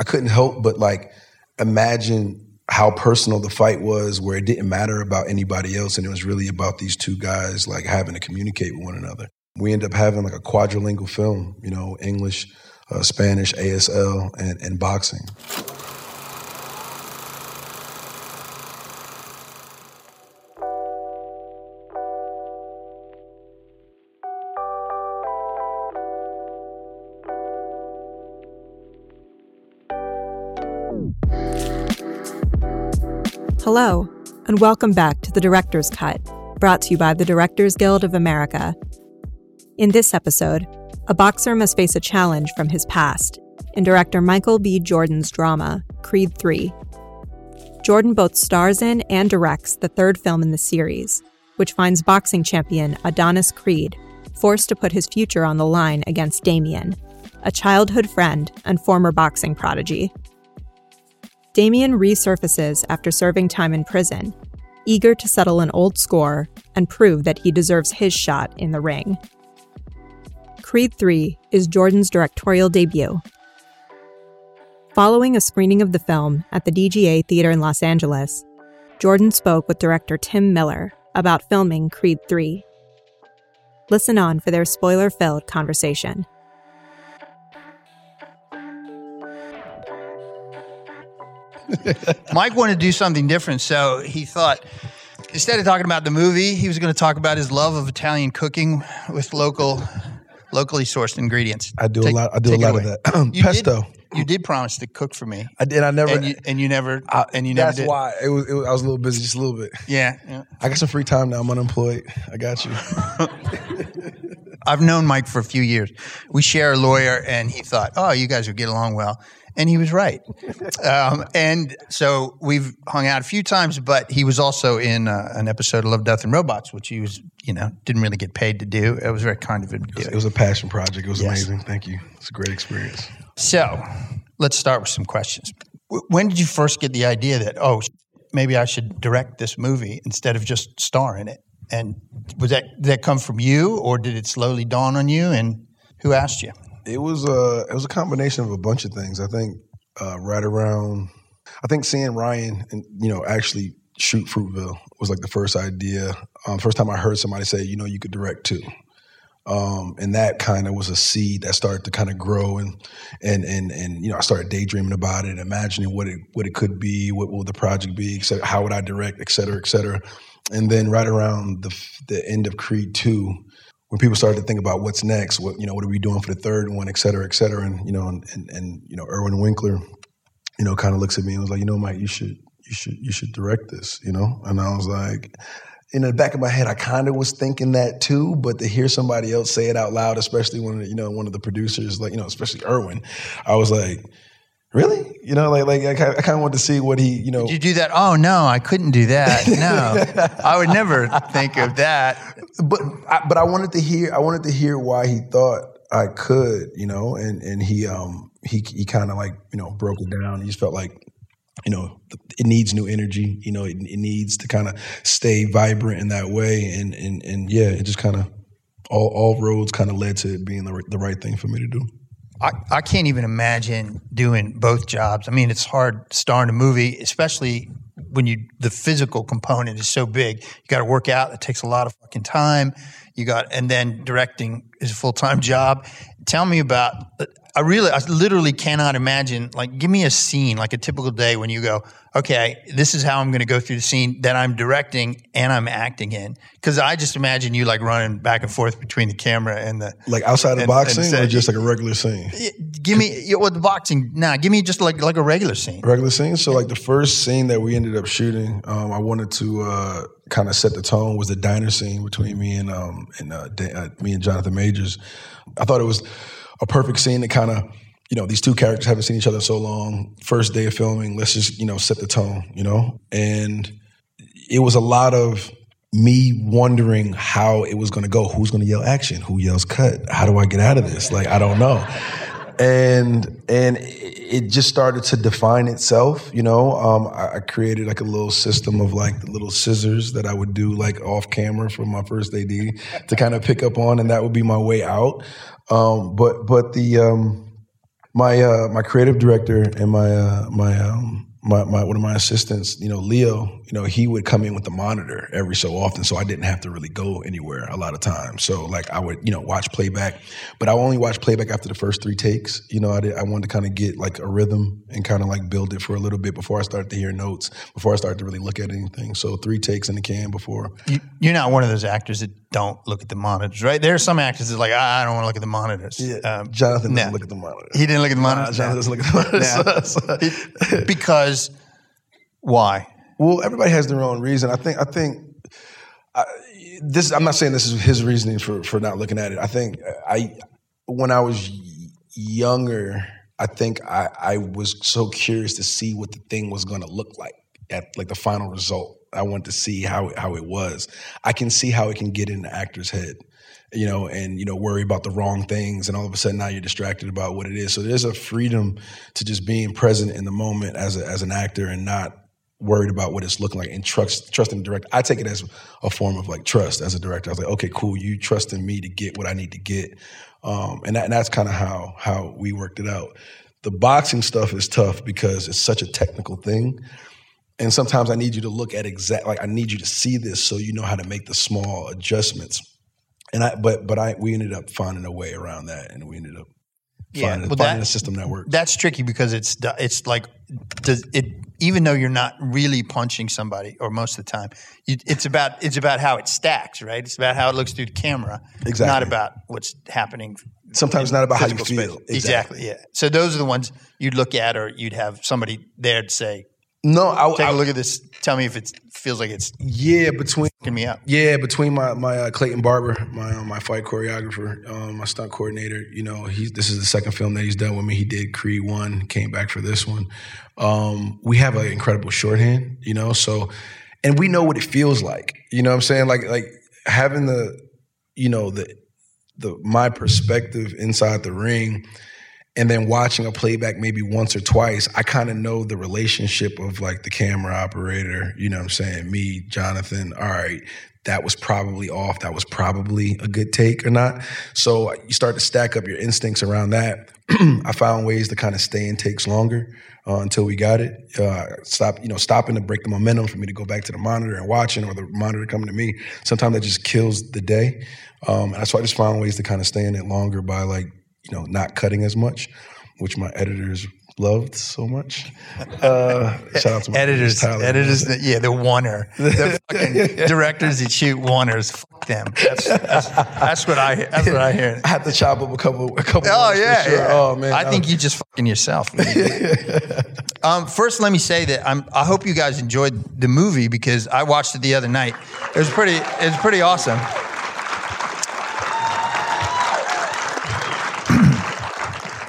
I couldn't help but like imagine how personal the fight was, where it didn't matter about anybody else, and it was really about these two guys like having to communicate with one another. We end up having like a quadrilingual film, you know, English, uh, Spanish, ASL, and, and boxing. Hello, and welcome back to the Director's Cut, brought to you by the Directors Guild of America. In this episode, a boxer must face a challenge from his past in director Michael B. Jordan's drama, Creed 3. Jordan both stars in and directs the third film in the series, which finds boxing champion Adonis Creed forced to put his future on the line against Damien, a childhood friend and former boxing prodigy. Damien resurfaces after serving time in prison, eager to settle an old score and prove that he deserves his shot in the ring. Creed 3 is Jordan's directorial debut. Following a screening of the film at the DGA Theater in Los Angeles, Jordan spoke with director Tim Miller about filming Creed 3. Listen on for their spoiler filled conversation. Mike wanted to do something different, so he thought instead of talking about the movie, he was going to talk about his love of Italian cooking with local, locally sourced ingredients. I do Take- a lot. I do a lot of that. You Pesto. Did, you did promise to cook for me, I did. I never. and you, and you never, I- and you never that's did. why it was, it was. I was a little busy, just a little bit. Yeah, yeah. I got some free time now. I'm unemployed. I got you. I've known Mike for a few years. We share a lawyer, and he thought, "Oh, you guys would get along well," and he was right. um, and so we've hung out a few times. But he was also in uh, an episode of Love, Death, and Robots, which he was, you know, didn't really get paid to do. It was very kind of him to do. It was a passion project. It was Yes. amazing. Thank you. It's a great experience. So let's start with some questions. W- When did you first get the idea that oh, maybe I should direct this movie instead of just star in it? And was that did that come from you, or did it slowly dawn on you? And who asked you? It was a it was a combination of a bunch of things. I think uh, right around I think seeing Ryan and you know actually shoot Fruitvale was like the first idea. Um, first time I heard somebody say, you know, you could direct too. Um, and that kind of was a seed that started to kind of grow and and and and you know I started daydreaming about it, imagining what it what it could be, what will the project be, how would I direct, et cetera, et cetera. And then right around the the end of Creed two, when people started to think about what's next, what you know, what are we doing for the third one, et cetera, et cetera, and you know, and and, and you know, Irwin Winkler, you know, kind of looks at me and was like, you know, Mike, you should you should you should direct this, you know, and I was like. In the back of my head, I kind of was thinking that too, but to hear somebody else say it out loud, especially when you know one of the producers, like you know, especially Irwin, I was like, "Really?" You know, like like I, I kind of wanted to see what he, you know, Did you do that? Oh no, I couldn't do that. No, I would never think of that. but I, but I wanted to hear I wanted to hear why he thought I could, you know, and and he um he he kind of like you know broke it down. He just felt like you know it needs new energy, you know, it, it needs to kind of stay vibrant in that way, and and and yeah, it just kind of all all roads kind of led to it being the right- the right thing for me to do. I, I can't even imagine doing both jobs. I mean, it's hard starring a movie, especially when you the physical component is so big. You got to work out. It takes a lot of fucking time. You got, and then directing is a full time job. Tell me about. I really, I literally cannot imagine. Like, give me a scene, like a typical day when you go, okay, this is how I'm going to go through the scene that I'm directing and I'm acting in. Because I just imagine you like running back and forth between the camera and the Like outside of And- and boxing, or just like a regular scene. Give me yeah, well, the boxing. Nah, give me just like like a regular scene. regular scene. So like the first scene that we ended up shooting, um, I wanted to uh, kind of set the tone was the diner scene between me and um, and uh, uh, me and Jonathan Majors. I thought it was a perfect scene to kind of you know these two characters haven't seen each other so long. First day of filming, let's just you know set the tone, you know, and it was a lot of me wondering how it was going to go. Who's going to yell action? Who yells cut? How do I get out of this? Like I don't know and and it just started to define itself. You know, um, I, I created like a little system of like the little scissors that I would do like off camera for my first AD to kind of pick up on, and that would be my way out. Um, but but the um, my uh, my creative director and my uh, my um, my, my one of my assistants, you know, Leo, you know, he would come in with the monitor every so often, so I didn't have to really go anywhere a lot of times. So like I would, you know, watch playback, but I only watched playback after the first three takes. You know, I did, I wanted to kind of get like a rhythm and kind of like build it for a little bit before I started to hear notes, before I started to really look at anything. So three takes in the can before. You, you're not one of those actors that don't look at the monitors, right? There are some actors that like I don't want to look at the monitors. Yeah, Um, Jonathan doesn't no. look at the monitor. he didn't look at the Nah, monitors. Jonathan doesn't look at the monitor. So- so- because why? Well, everybody has their own reason. I think. I think I, this. I'm not saying this is his reasoning for for not looking at it. I think I when I was younger, I think I, I was so curious to see what the thing was going to look like at like the final result. I wanted to see how how it was. I can see how it can get in the actor's head you know, and you know, worry about the wrong things, and all of a sudden now you're distracted about what it is. So there's a freedom to just being present in the moment as a, as an actor and not worried about what it's looking like and trust trusting the director. I take it as a form of like trust as a director. I was like, okay, cool, you trusting me to get what I need to get, um, and, that, and that's kind of how how we worked it out. The boxing stuff is tough because it's such a technical thing. And sometimes I need you to look at exact like I need you to see this so you know how to make the small adjustments and I but but I we ended up finding a way around that, and we ended up Yeah, finding, well, finding that- a system that works. That's tricky because it's it's like does it even though you're not really punching somebody or most of the time, you, it's about it's about how it stacks, right? It's about how it looks through the camera, Exactly. not about what's happening. Sometimes not about how you feel. space. Exactly. Yeah. So those are the ones you'd look at, or you'd have somebody there to say, No, I, "Take I a look at this. Tell me if it feels like it's yeah between me up." yeah between my my uh, Clayton Barber, my uh, my fight choreographer, um, my stunt coordinator. You know, he's this is the second film that he's done with me. He did Creed one, came back for this one. Um, we have an incredible shorthand. You know, so and we know what it feels like. You know, what I'm saying like like having the you know the the my perspective inside the ring and then watching a playback maybe once or twice i kind of know the relationship of like the camera operator you know what i'm saying? Me jonathan all right that was probably off that was probably a good take or not. So you start to stack up your instincts around that. I found ways to kind of stay in takes longer uh, until we got it. Uh, stop you know stopping to break the momentum for me to go back to the monitor and watching or the monitor coming to me sometimes that just kills the day. Um, and so i just found ways to kind of stay in it longer by like you know, not cutting as much, which my editors loved so much. Uh, shout out to my Editors, Tyler. editors, the, yeah, the oneer, the fucking directors that shoot oneers. Fuck them. That's, that's, that's what I. That's what I hear. I had to chop up a couple, a couple. Oh yeah, sure. yeah. Oh man, I think you just fucking yourself. um, first, let me say that I'm. I hope you guys enjoyed the movie because I watched it the other night. It was pretty. It was pretty awesome.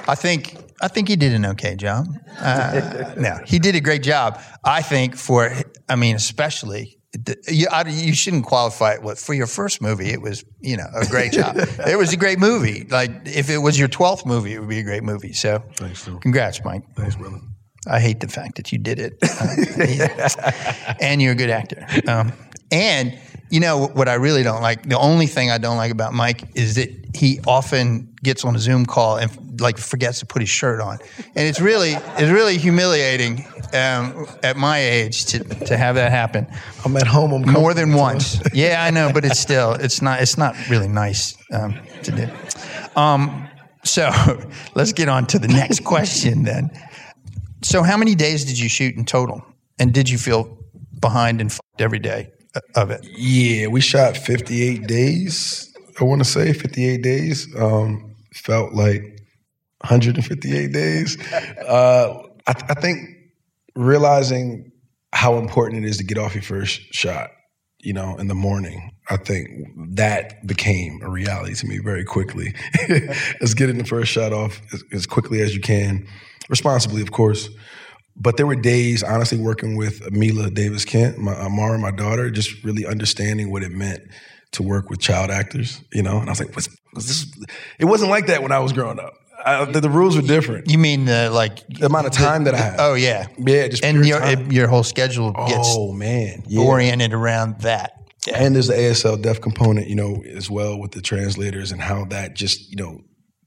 I think. I think he did an okay job. Uh, no, he did a great job. I think for. I mean, especially. You, I, you shouldn't qualify it with for your first movie. It was, you know, a great job. it was a great movie. Like if it was your twelfth movie, it would be a great movie. So, Thanks, Phil. congrats, Mike. Thanks, brother. I hate the fact that you did it, Uh, and you're a good actor. Um, and you know what I really don't like. The only thing I don't like about Mike is that he often gets on a Zoom call and like forgets to put his shirt on, and it's really it's really humiliating um, at my age to to have that happen I'm at home. I'm more than once. Yeah, I know, but it's still it's not it's not really nice um, to do. Um, so let's get on to the next question then. So, how many days did you shoot in total, and did you feel behind and fucked every day of it? Yeah, we shot 58 days. I want to say 58 days. Um, felt like 158 days. Uh, I, I think realizing how important it is to get off your first shot, you know, in the morning. I think that became a reality to me very quickly. Is getting the first shot off as, as quickly as you can, responsibly, of course. But there were days, honestly, working with Mila Davis Kent, my Amara, my daughter, just really understanding what it meant to work with child actors, you know. And I was like, "What's was this?" It wasn't like that when I was growing up. I, the, the rules were different. You mean the like The amount of time that I had. Oh yeah, Yeah, just and your your whole schedule gets oh man, yeah. oriented around that. And there's the ASL deaf component, you know, as well with the translators and how that just, you know,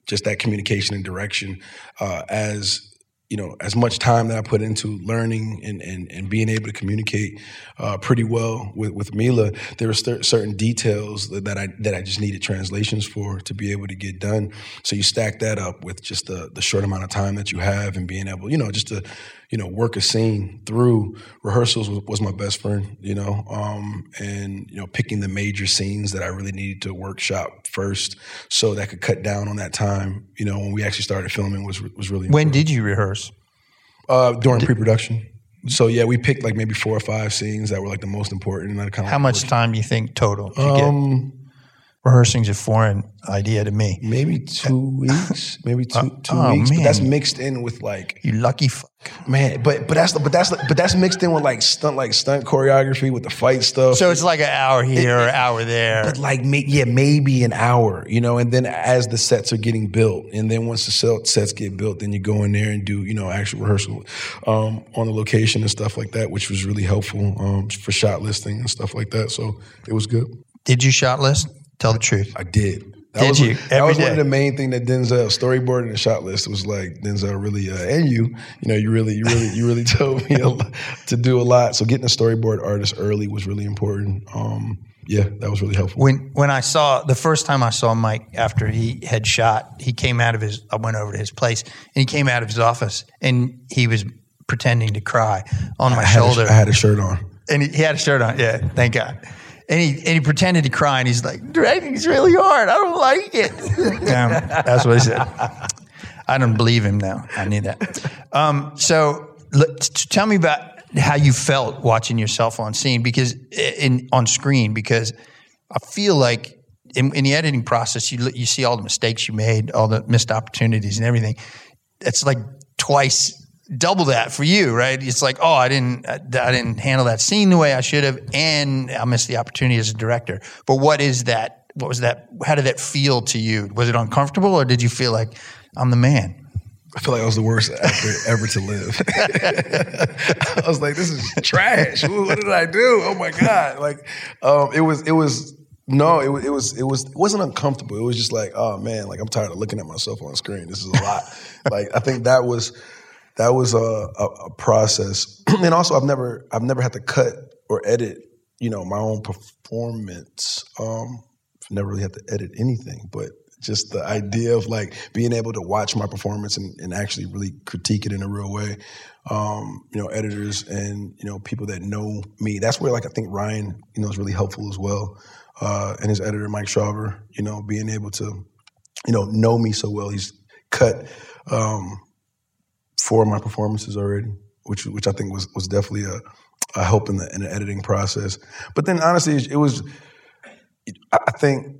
just that communication and direction uh, as you know, as much time that I put into learning and and, and being able to communicate uh, pretty well with, with Mila, there were cer- certain details that, that I that I just needed translations for to be able to get done. So you stack that up with just the the short amount of time that you have and being able, you know, just to you know work a scene through rehearsals was, was my best friend, you know, um, and you know picking the major scenes that I really needed to workshop first, so that could cut down on that time. You know, when we actually started filming was was really When important. did you rehearse? Uh, during pre-production. So yeah, we picked like maybe four or five scenes that were like the most important. And I kind of How much time do you think total? did? Um, Rehearsing's a foreign idea to me. maybe two weeks, maybe two two oh, weeks. But that's mixed in with like You lucky fuck. man, but but that's but that's but that's mixed in with like stunt like stunt choreography with the fight stuff. So it's like an hour here or an hour there. but like may, yeah, maybe an hour, you know, and then as the sets are getting built, and then once the sets get built, then you go in there and do you know actual rehearsal um, on the location and stuff like that, which was really helpful um, for shot listing and stuff like that. So it was good. Did you shot list? Tell the truth. I did. That Did was, you? That Every was one of the main thing that Denzel storyboard and the shot list was like Denzel really uh, and you, you know, you really, you really, you really told me a lot, to do a lot. So getting a storyboard artist early was really important. Um, yeah, that was really helpful. When when I saw the first time I saw Mike after he had shot, he came out of his. I went over to his place and he came out of his office and he was pretending to cry on my I shoulder. a, I had a shirt on. and he, he had a shirt on. Yeah, thank God. And he and he pretended to cry, and he's like, "Directing's really hard. I don't like it." that's what he said. I don't believe him now. I knew that. Um, so, let, t- tell me about how you felt watching yourself on scene because in on screen because I feel like in, in the editing process you you see all the mistakes you made, all the missed opportunities, and everything. It's like twice double that for you, right? It's like, oh, I didn't, I didn't handle that scene the way I should have, and I missed the opportunity as a director. But what is that? What was that? How did that feel to you? Was it uncomfortable, or did you feel like I'm the man? I feel like I was the worst actor ever to live. I was like, this is trash. What did I do? Oh my god! Like, um, it was, it was. No, it was, it was, it was, it wasn't uncomfortable. It was just like, oh man, like I'm tired of looking at myself on screen. This is a lot. like, I think that was, that was a, a, a process. and also, I've never, I've never had to cut or edit, you know, my own performance. Um, I've never really had to edit anything, but just the idea of like being able to watch my performance and, and actually really critique it in a real way. Um, you know, editors and you know people that know me. That's where like I think Ryan, you know, is really helpful as well, uh, and his editor Mike Shawver. You know, being able to, you know, know me so well. He's cut um, four of my performances already, which which I think was was definitely a, a help in the in the editing process. But then honestly, it was. I think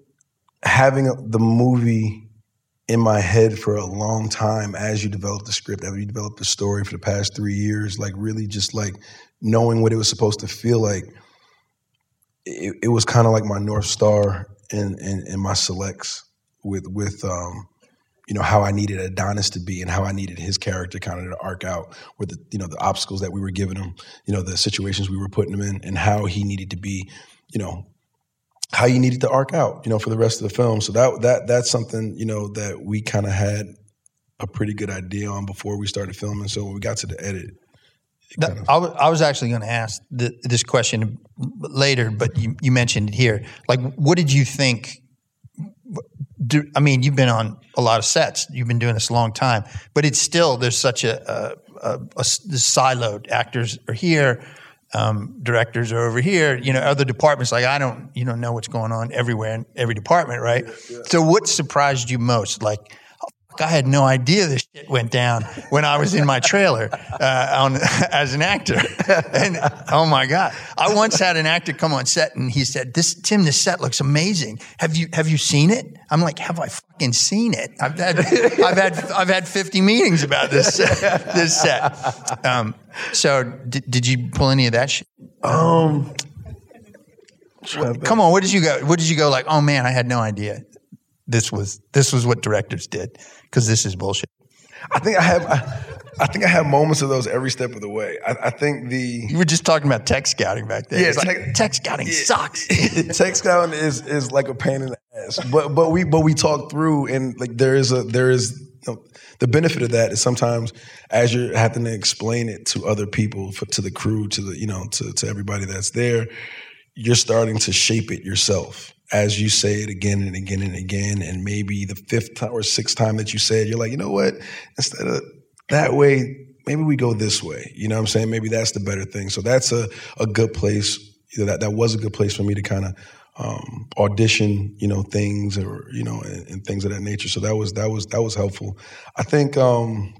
having the movie in my head for a long time as you develop the script, as you develop the story for the past three years, like really just like knowing what it was supposed to feel like. It, it was kind of like my north star in, in in my selects with with um, you know how I needed Adonis to be and how I needed his character kind of to arc out with the you know the obstacles that we were giving him, you know the situations we were putting him in, and how he needed to be, you know how you needed to arc out, you know, for the rest of the film. So that that that's something you know that we kind of had a pretty good idea on before we started filming. So when we got to the edit, it kind of- I wa- I was actually going to ask th this question later, but you, you mentioned it here. Like, what did you think? Do, I mean, you've been on a lot of sets. You've been doing this a long time, but it's still there's such a this siloed. Actors are here, um, directors are over here. You know, other departments. Like I don't, you don't know what's going on everywhere in every department, right? So, what surprised you most? Like, I had no idea this shit went down when I was in my trailer uh, on as an actor. And oh my god, I once had an actor come on set and he said, "This Tim, this set looks amazing. Have you have you seen it?" I'm like, "Have I fucking seen it? I've had I've had I've had 50 meetings about this this set." Um, so did, did you pull any of that shit? um, Come on, what did you go? What did you go like? Oh man, I had no idea. This was this was what directors did because this is bullshit. I think I have. I, I think I have moments of those every step of the way. I, I think the You were just talking about tech scouting back there. Yeah, It's like, tech- tech scouting sucks. tech scouting is is like a pain in the ass. but but we but we talk through, and like there is a there is you know, the benefit of that is sometimes as you're having to explain it to other people, for, to the crew, to the you know to to everybody that's there, you're starting to shape it yourself as you say it again and again and again, and maybe the fifth or sixth time that you say it, you're like, you know what? Instead of that way, maybe we go this way. You know what I'm saying? Maybe that's the better thing. So that's a, a good place. That that was a good place for me to kind of um, audition, you know, things or you know, and, and, things of that nature. So that was that was that was helpful. I think um,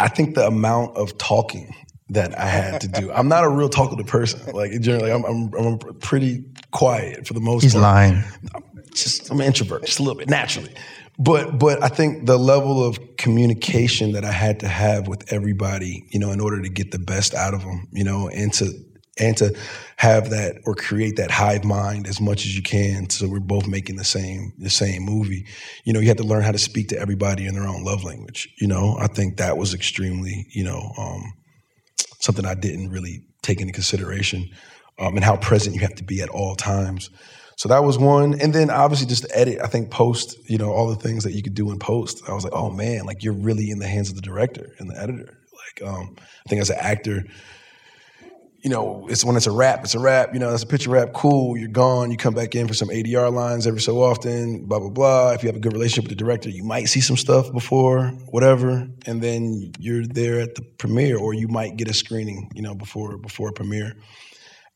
I think the amount of talking that I had to do. I'm not a real talkative person. Like generally, I'm I'm, I'm pretty quiet for the most. He's part. lying. I'm just I'm an introvert, just a little bit naturally. But but I think the level of communication that I had to have with everybody, you know, in order to get the best out of them, you know, and to and to have that or create that hive mind as much as you can so we're both making the same the same movie you know you have to learn how to speak to everybody in their own love language you know i think that was extremely you know um, something i didn't really take into consideration um, and how present you have to be at all times so that was one. And then obviously just edit, I think post, you know, all the things that you could do in post. I was like, oh man, like you're really in the hands of the director and the editor. Like, um, I think as an actor, you know, it's when it's a wrap, it's a wrap. you know, that's a picture wrap. cool, you're gone, you come back in for some ADR lines every so often, blah, blah, blah. If you have a good relationship with the director, you might see some stuff before, whatever, and then you're there at the premiere, or you might get a screening, you know, before before a premiere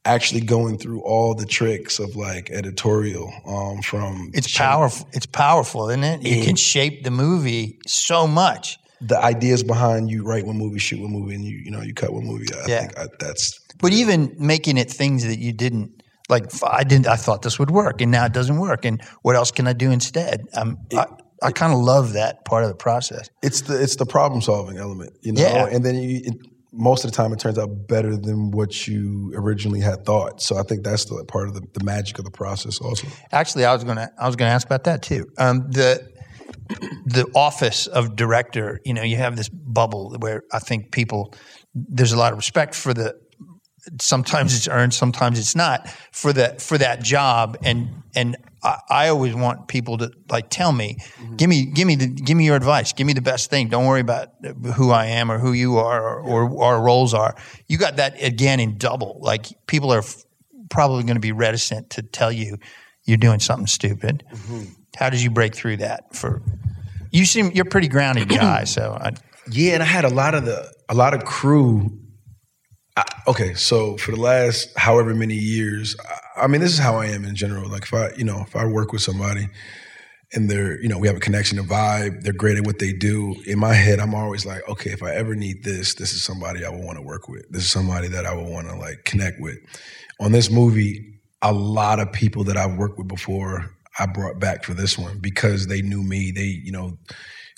actually going through all the tricks of like editorial um, from it's powerful it's powerful isn't it it can shape the movie so much the ideas behind you write one movie shoot one movie and you you know you cut one movie i yeah. think I, that's but even making it things that you didn't like i didn't i thought this would work and now it doesn't work and what else can i do instead um, it, I, I kind of love that part of the process. It's the it's the problem solving element, you know. Yeah. And then you, it, most of the time it turns out better than what you originally had thought. So I think that's the part of the, the magic of the process also. Actually, I was gonna I was gonna ask about that too. Um, the the office of director, you know, you have this bubble where I think people there's a lot of respect for the sometimes it's earned, sometimes it's not for that for that job and and I, I, always want people to like tell me, mm-hmm. give me, give me the, give me your advice, give me the best thing. Don't worry about who I am or who you are or, yeah. or our roles are. You got that again in double. Like people are f- probably going to be reticent to tell you you're doing something stupid. Mm-hmm. How did you break through that? For you seem you're a pretty grounded guy, so I, yeah. And I had a lot of the a lot of crew okay, so for the last however many years, I, I mean, this is how I am in general. Like if I, you know, if I work with somebody and they're, you know, we have a connection, a vibe, they're great at what they do. In my head, I'm always like, okay, if I ever need this, this is somebody I would want to work with. This is somebody that I would want to like connect with. On this movie, a lot of people that I've worked with before, I brought back for this one because they knew me. They, you know,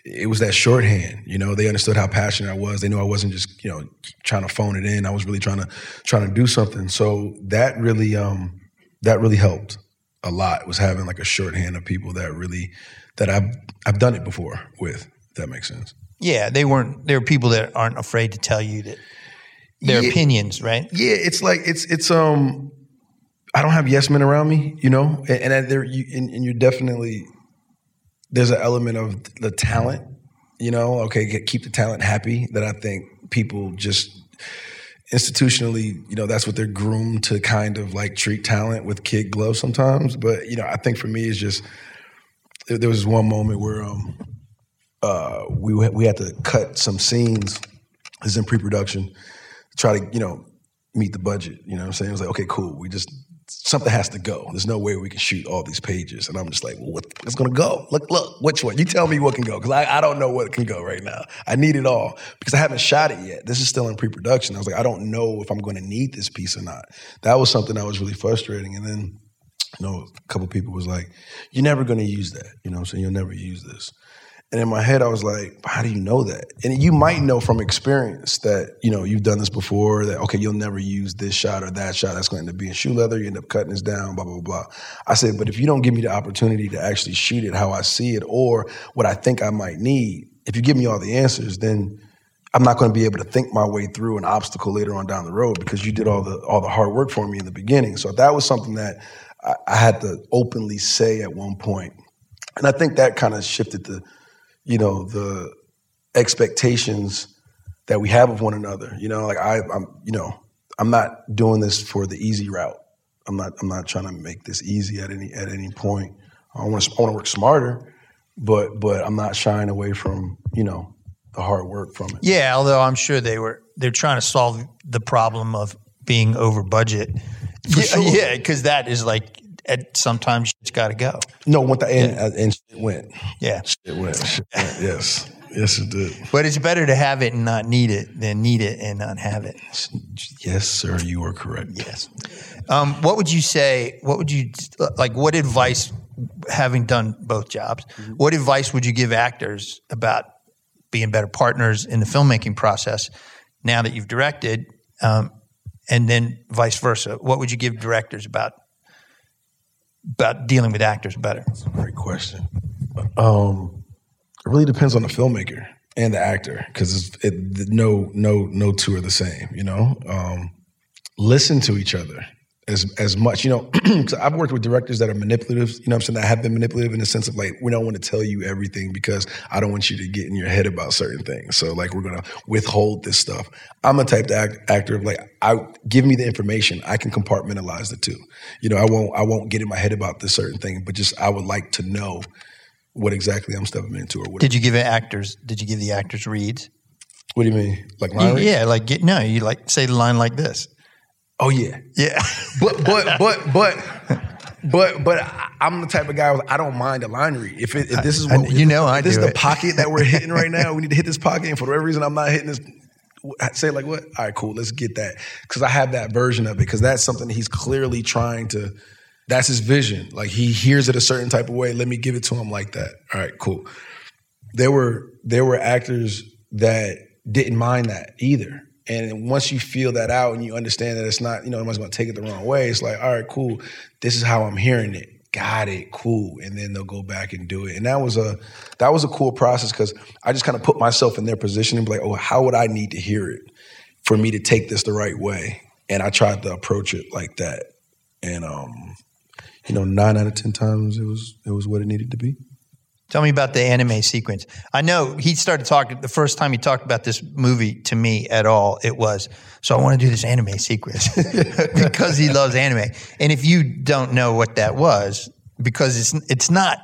it was that shorthand. You know, they understood how passionate I was. They knew I wasn't just you know trying to phone it in. I was really trying to trying to do something. So that really um, that really helped a lot. Was having like a shorthand of people that really that I've I've done it before with. If that makes sense. Yeah, they weren't. There are people that aren't afraid to tell you that their yeah, opinions, right? Yeah, it's like it's it's um. I don't have yes men around me, you know, and, and there you and, and you're definitely there's an element of the talent, you know, okay, get, keep the talent happy that I think people just institutionally, you know, that's what they're groomed to kind of like treat talent with kid gloves sometimes. But, you know, I think for me, it's just, there was one moment where um, uh, we, we had to cut some scenes, is in pre production, try to, you know, meet the budget. You know what I'm saying? It was like, okay, cool. We just something has to go. There's no way we can shoot all these pages. And I'm just like, well, what's going to go? Look, look, which one? You tell me what can go. Because I, I don't know what can go right now. I need it all because I haven't shot it yet. This is still in pre production. I was like, I don't know if I'm going to need this piece or not. That was something that was really frustrating. And then, you know, a couple people was like, you're never going to use that. You know I'm saying? You'll never use this. And in my head, I was like, how do you know that? And you might know from experience that, you know, you've done this before, that, okay, you'll never use this shot or that shot. That's going to be in shoe leather. You end up cutting this down, blah, blah, blah. I said, but if you don't give me the opportunity to actually shoot it how I see it or what I think I might need, if you give me all the answers, then I'm not going to be able to think my way through an obstacle later on down the road because you did all the all the hard work for me in the beginning. So that was something that I, I had to openly say at one point, and I think that kind of shifted the, you know, the expectations that we have of one another. You know, like I, I'm, you know, I'm not doing this for the easy route. I'm not. I'm not trying to make this easy at any at any point. I want to. I want to work smarter, but but I'm not shying away from you know the hard work from it. Yeah, although I'm sure they were they're trying to solve the problem of being over budget. For yeah, sure. yeah, because that is like at sometimes it's got to go. No, went the and, and shit went. Yeah, It went. Shit went. Yes, yes, it did. but it's better to have it and not need it than need it and not have it. Yes, sir, you are correct. Yes. Um, what would you say? What would you like? What advice, having done both jobs, what advice would you give actors about being better partners in the filmmaking process now that you've directed, um, and then vice versa? What would you give directors about about dealing with actors better? Great question. Um, it really depends on the filmmaker and the actor because it, no, no, no two are the same. You know, um, listen to each other as as much. You know, I've worked with directors that are manipulative. You know, what I'm saying that have been manipulative in the sense of like we don't want to tell you everything because I don't want you to get in your head about certain things. So like we're gonna withhold this stuff. I'm a type of act, actor of like I give me the information. I can compartmentalize the two. You know, I won't I won't get in my head about this certain thing, but just I would like to know what exactly I'm stepping into or what. Did you give actors? Did you give the actors reads? What do you mean? Like line reads? yeah, like get, no, you like say the line like this. Oh yeah. Yeah. But but but but but but I- I'm the type of guy. I don't mind a line read. If, it, if this is I- what you know I this is the it. pocket that we're hitting right now. We need to hit this pocket, and for whatever reason, I'm not hitting this. Say like what? All right, cool. Let's get that because I have that version of it because that's something he's clearly trying to. That's his vision. Like he hears it a certain type of way. Let me give it to him like that. All right, cool. There were there were actors that didn't mind that either. And once you feel that out and you understand that it's not, you know, nobody's gonna take it the wrong way, it's like, all right, cool. This is how I'm hearing it. Got it, cool. And then they'll go back and do it. And that was a that was a cool process because I just kind of put myself in their position and be like, oh, how would I need to hear it for me to take this the right way? And I tried to approach it like that. And um, you know, nine out of ten times it was it was what it needed to be. Tell me about the anime sequence. I know he started talking the first time he talked about this movie to me at all. It was so I want to do this anime sequence because he loves anime. And if you don't know what that was, because it's it's not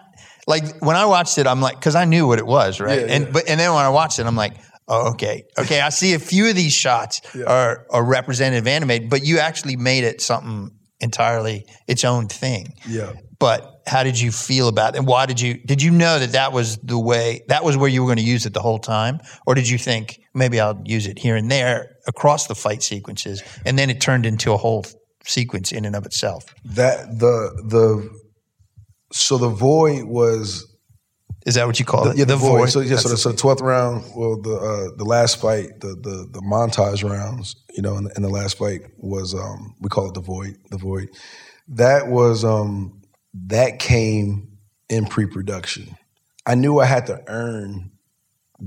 like when I watched it, I'm like because I knew what it was, right? Yeah, and but and then when I watched it, I'm like. Oh, okay. Okay. I see a few of these shots are, are representative anime, but you actually made it something entirely its own thing Yeah. But how did you feel about it and why did you did you know that that was the way that was where you were going to use it the whole time or did you think maybe i'll use it here and there across the fight sequences and then it turned into a whole sequence in and of itself That the the so the void was is that what you call it yeah, the, void. So yeah, That's so the, so the twelfth round, well, the uh, the last fight, the the the montage rounds, you know, in the, in the last fight was um we call it the void, the void. That was um that came in pre-production. I knew I had to earn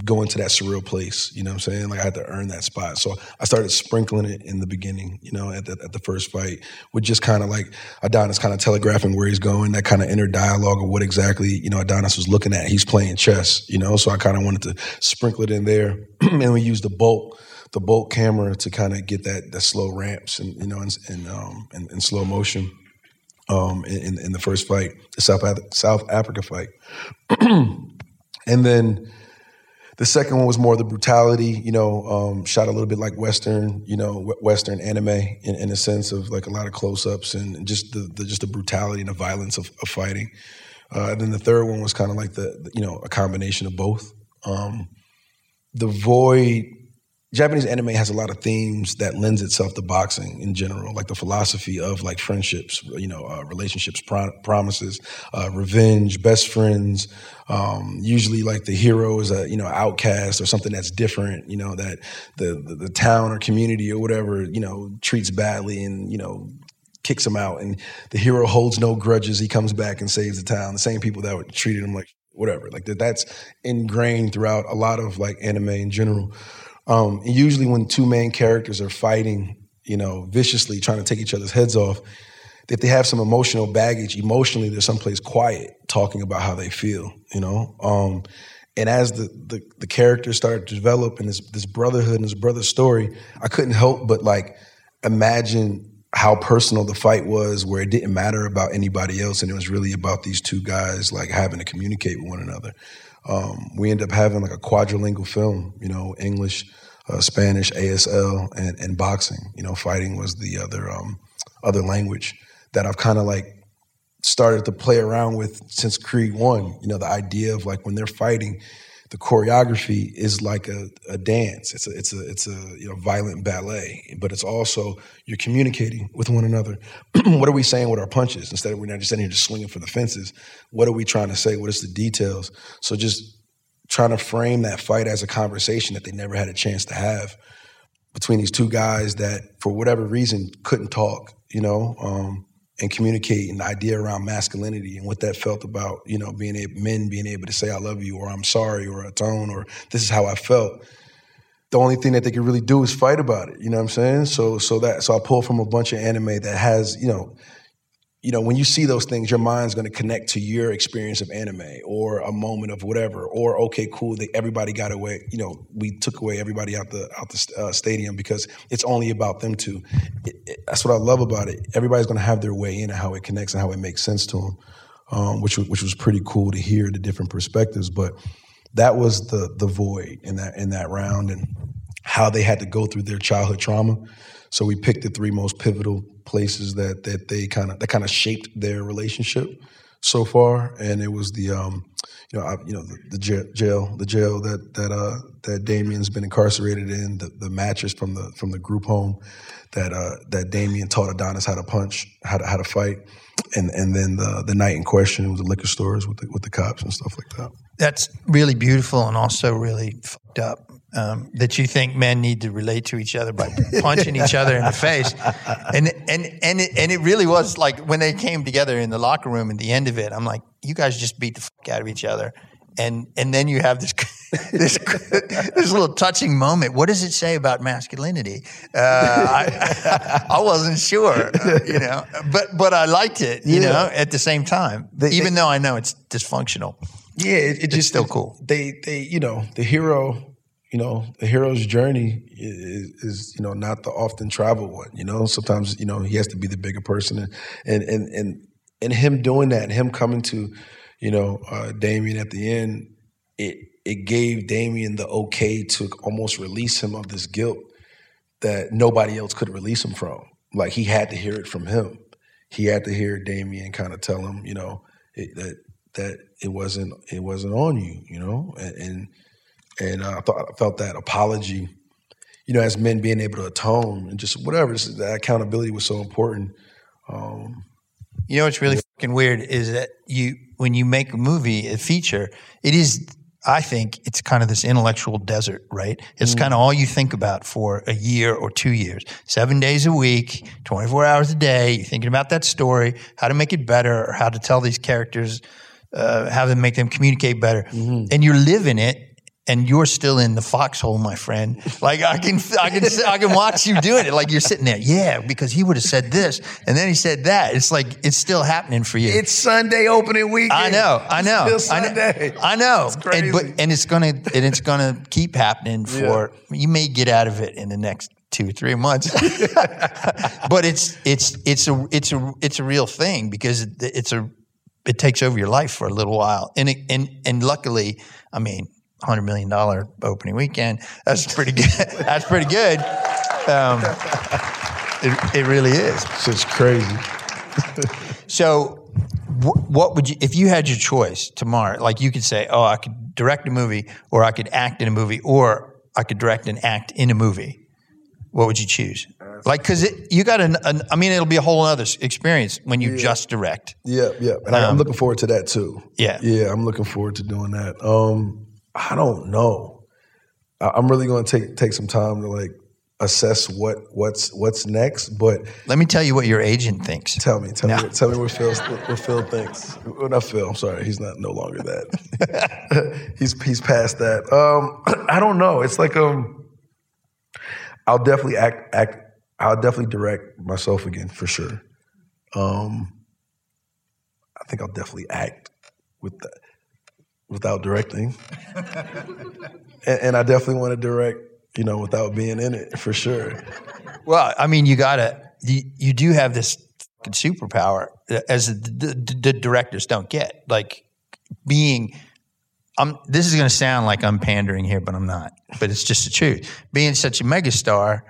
going to that surreal place. You know what I'm saying? Like I had to earn that spot. So I started sprinkling it in the beginning, you know, at the, at the first fight, with just kind of like Adonis kind of telegraphing where he's going, that kind of inner dialogue of what exactly, you know, Adonis was looking at. He's playing chess, you know, so I kind of wanted to sprinkle it in there. and we used the bolt, the bolt camera to kind of get that, that slow ramps and, you know, and, in, um, in, in slow motion. Um, in, in- the first fight, the South South Africa fight, and then the second one was more the brutality, you know, um, shot a little bit like Western, you know, Western anime in, in a sense of like a lot of close ups and just the, the just the brutality and the violence of, of fighting. Uh, and then the third one was kind of like the, you know, a combination of both. Um, the void, Japanese anime has a lot of themes that lends itself to boxing in general, like the philosophy of like friendships, you know, uh, relationships, pro- promises, uh, revenge, best friends. Um, usually, like the hero is a you know outcast or something that's different, you know, that the, the the town or community or whatever you know treats badly and you know kicks him out, and the hero holds no grudges. He comes back and saves the town. The same people that would treated him like whatever, like that. That's ingrained throughout a lot of like anime in general. Um, and usually, when two main characters are fighting, you know, viciously trying to take each other's heads off, if they have some emotional baggage, emotionally, they're someplace quiet, talking about how they feel. You know, um, and as the, the the characters started to develop and this this brotherhood and this brother story, I couldn't help but like imagine how personal the fight was, where it didn't matter about anybody else, and it was really about these two guys like having to communicate with one another. Um, we ended up having like a quadrilingual film, you know, English, uh, Spanish, ASL, and, and boxing. You know, fighting was the other um, other language that I've kind of like started to play around with since Creed One. You know, the idea of like when they're fighting, the choreography is like a, a dance. It's a it's a it's a you know violent ballet, but it's also you're communicating with one another. what are we saying with our punches instead of we're not just sitting here just swinging for the fences? What are we trying to say? What is the details? So just trying to frame that fight as a conversation that they never had a chance to have between these two guys that for whatever reason couldn't talk. You know. Um, and communicate an idea around masculinity and what that felt about you know being able, men being able to say I love you or I'm sorry or atone or this is how I felt. The only thing that they could really do is fight about it. You know what I'm saying? So so that so I pull from a bunch of anime that has you know you know, when you see those things, your mind's going to connect to your experience of anime or a moment of whatever. Or okay, cool, they, everybody got away. You know, we took away everybody out the out the uh, stadium because it's only about them two. It, it, that's what I love about it. Everybody's going to have their way in and how it connects and how it makes sense to them, um, which which was pretty cool to hear the different perspectives. But that was the the void in that in that round and how they had to go through their childhood trauma. So we picked the three most pivotal places that that they kind of that kind of shaped their relationship so far, and it was the um, you know I, you know the, the jail, the jail that that uh, that Damien's been incarcerated in, the, the mattress from the from the group home that uh, that Damien taught Adonis how to punch, how to how to fight, and and then the the night in question was the liquor stores with the, with the cops and stuff like that. That's really beautiful and also really fucked up um, that you think men need to relate to each other by punching each other in the face. And, and, and, it, and it really was like when they came together in the locker room at the end of it, I'm like, you guys just beat the fuck out of each other. And, and then you have this, this, this little touching moment. What does it say about masculinity? Uh, I, I wasn't sure, uh, you know, but, but I liked it, you yeah. know, at the same time, they, even they, though I know it's dysfunctional. Yeah, it, it it's just still cool. They, they, you know, the hero you know, the hero's journey is, is, you know, not the often traveled one. You know, sometimes, you know, he has to be the bigger person, and and and and, and him doing that, and him coming to, you know, uh, Damien at the end, it it gave Damien the okay to almost release him of this guilt that nobody else could release him from. Like he had to hear it from him. He had to hear Damien kind of tell him, you know, it, that that it wasn't it wasn't on you, you know, and, and and I thought I felt that apology, you know, as men being able to atone and just whatever. Just that accountability was so important. Um, you know what's really fucking weird is that you when you make a movie, a feature, it is I think it's kind of this intellectual desert, right? It's mm. kind of all you think about for a year or two years. Seven days a week, 24 hours a day, you're thinking about that story, how to make it better, or how to tell these characters, uh, how to make them communicate better. Mm-hmm. And you live in it and you're still in the foxhole, my friend. Like I can, I can, I can watch you doing it. Like you're sitting there, yeah, because he would have said this, and then he said that. It's like it's still happening for you. It's Sunday opening weekend. I know, I know, it's still Sunday. I know. It's crazy. And, but, and it's gonna, and it's gonna keep happening for. Yeah. You may get out of it in the next two or three months, but it's it's it's a it's a it's a real thing because it's a it takes over your life for a little while, and it, and and luckily, I mean hundred million dollar opening weekend. That's pretty good. That's pretty good. Um, it, it really is. It's crazy. so, wh- what would you, if you had your choice tomorrow? Like you could say, "Oh, I could direct a movie, or I could act in a movie, or I could direct and act in a movie." What would you choose? Like, because you got an, an, I mean, it'll be a whole other experience when you yeah. just direct. Yeah, yeah. And um, I'm looking forward to that too. Yeah. Yeah, I'm looking forward to doing that. Um, I don't know. I'm really going to take take some time to like assess what what's what's next. But let me tell you what your agent thinks. Tell me, tell no. me, tell me what Phil what Phil thinks. Well, not Phil. I'm sorry, he's not no longer that. he's he's past that. Um, I don't know. It's like um, I'll definitely act act. I'll definitely direct myself again for sure. Um, I think I'll definitely act with the, without directing, and, and I definitely want to direct, you know, without being in it for sure. Well, I mean, you gotta. You, you do have this superpower as the, the, the directors don't get. Like being. I'm, this is going to sound like I'm pandering here, but I'm not. But it's just the truth. Being such a megastar,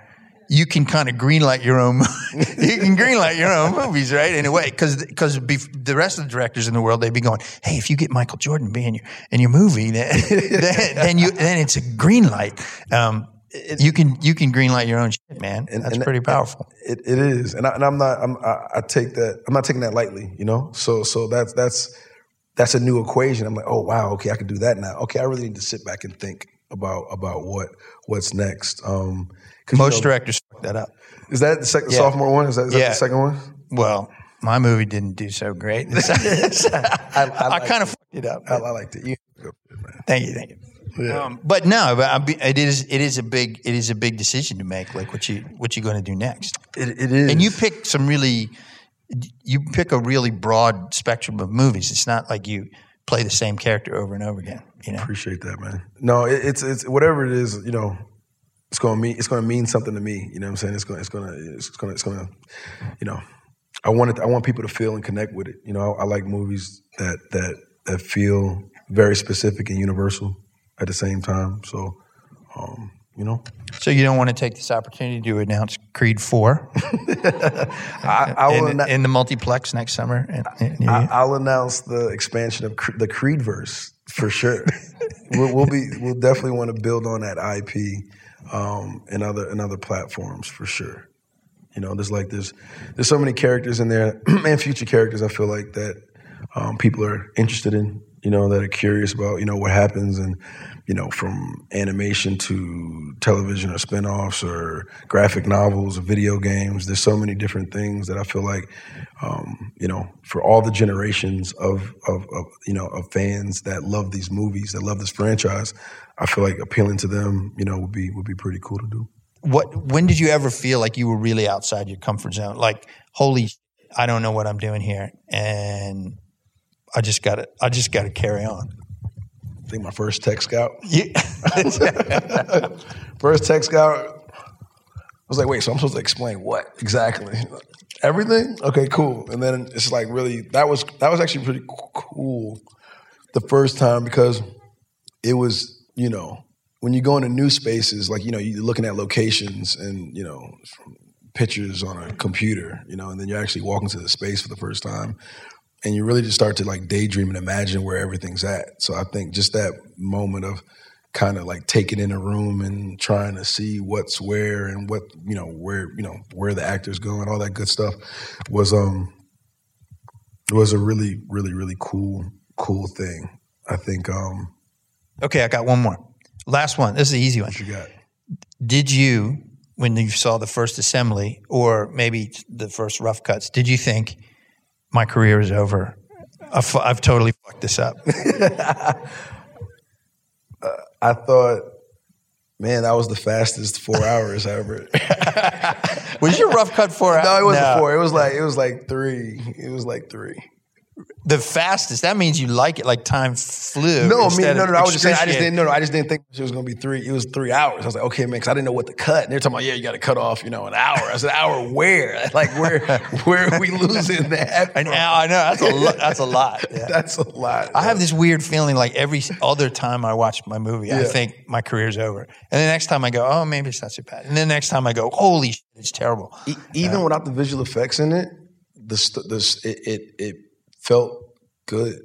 you can kind of greenlight your own. you can greenlight your own movies, right? In a way, because because the rest of the directors in the world, they'd be going, "Hey, if you get Michael Jordan be in your in your movie, then then, then you then it's a green light." Um, you can you can greenlight your own shit, man. And, That's and pretty powerful. It, it is, and, I, and I'm not. I'm, I, I take that. I'm not taking that lightly. You know. So so that's that's that's a new equation. I'm like, oh wow, okay, I can do that now. Okay, I really need to sit back and think about about what what's next. Um, Most you know, directors fuck that up. Is that the second yeah. sophomore one? Is that, is yeah. that the second one? Well, my movie didn't do so great. I, I, I kind of fucked it up. I, I liked it. You, thank you, thank you. Yeah. Um, but no, but it is it is a big it is a big decision to make. Like what you what you going to do next? It, it is, and you pick some really you pick a really broad spectrum of movies. It's not like you play the same character over and over again. You know, appreciate that, man. No, it, it's it's whatever it is. You know, it's gonna mean it's gonna mean something to me. You know what I'm saying? It's gonna it's gonna it's gonna it's gonna you know. I want it. I want people to feel and connect with it. You know, I, I like movies that that that feel very specific and universal at the same time. So, um, you know. So you don't want to take this opportunity to announce Creed Four I, I in, in, the multiplex next summer. I, will announce the expansion of the Creed verse for sure. we'll, we'll, be we'll definitely want to build on that IP um, and other and other platforms for sure. You know, there's like there's there's so many characters in there and future characters. I feel like that um, people are interested in. You know, that are curious about you know what happens and you know, from animation to television or spinoffs or graphic novels or video games. There's so many different things that I feel like, um, you know, for all the generations of, of, of, you know, of fans that love these movies, that love this franchise, I feel like appealing to them, you know, would be would be pretty cool to do. What? When did you ever feel like you were really outside your comfort zone? Like, holy, I don't know what I'm doing here, and I just got to, I just got to carry on. I think my first tech scout. Yeah. first tech scout. I was like, wait, so I'm supposed to explain what exactly? Everything? Okay, cool. And then it's like really that was that was actually pretty cool the first time because it was, you know, when you go into new spaces, like, you know, you're looking at locations and, you know, pictures on a computer, you know, and then you're actually walking to the space for the first time and you really just start to like daydream and imagine where everything's at. So I think just that moment of kind of like taking in a room and trying to see what's where and what you know where you know where the actors go and all that good stuff was um was a really really really cool cool thing. I think. um Okay, I got one more. Last one. This is the easy one. What you got? Did you, when you saw the first assembly or maybe the first rough cuts, did you think? My career is over. I've, I've totally fucked this up. uh, I thought, man, that was the fastest four hours ever. was your rough cut four hours? No, it wasn't no. four. It was like it was like three. It was like three the fastest. That means you like it like time flew. No, I mean, no, no, no. I was just saying, I just didn't know. No, I just didn't think it was going to be three. It was three hours. I was like, okay, man, because I didn't know what to cut. And they're talking about, yeah, you got to cut off, you know, an hour. I said, hour where? Like, where, where are we losing that? An hour. I know that's a lot. That's a lot. Yeah. that's a lot. I have this weird feeling like every other time I watch my movie, yeah. I think my career's over, and the next time I go, oh, maybe it's not so bad, and then the next time I go, holy shit, it's terrible. E- even without the visual effects in it, the the it, it, it felt good.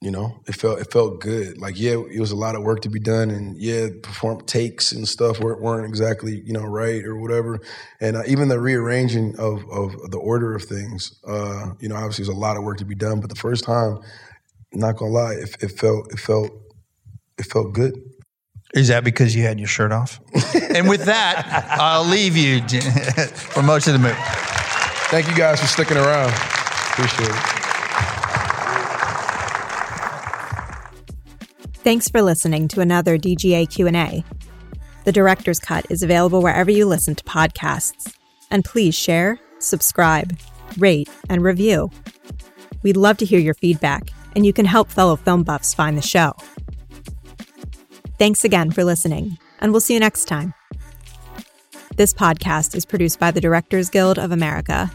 You know, it felt it felt good. Like yeah, it was a lot of work to be done, and yeah, perform takes and stuff weren't, weren't exactly you know right or whatever. And uh, even the rearranging of of the order of things, uh, you know, obviously there's a lot of work to be done. But the first time, not gonna lie, it, it felt it felt it felt good. Is that because you had your shirt off? and with that, I'll leave you for most of the movie. Thank you guys for sticking around. Appreciate it. Thanks for listening to another DGA Q&A. The director's cut is available wherever you listen to podcasts. And please share, subscribe, rate, and review. We'd love to hear your feedback, and you can help fellow film buffs find the show. Thanks again for listening, and we'll see you next time. This podcast is produced by the Directors Guild of America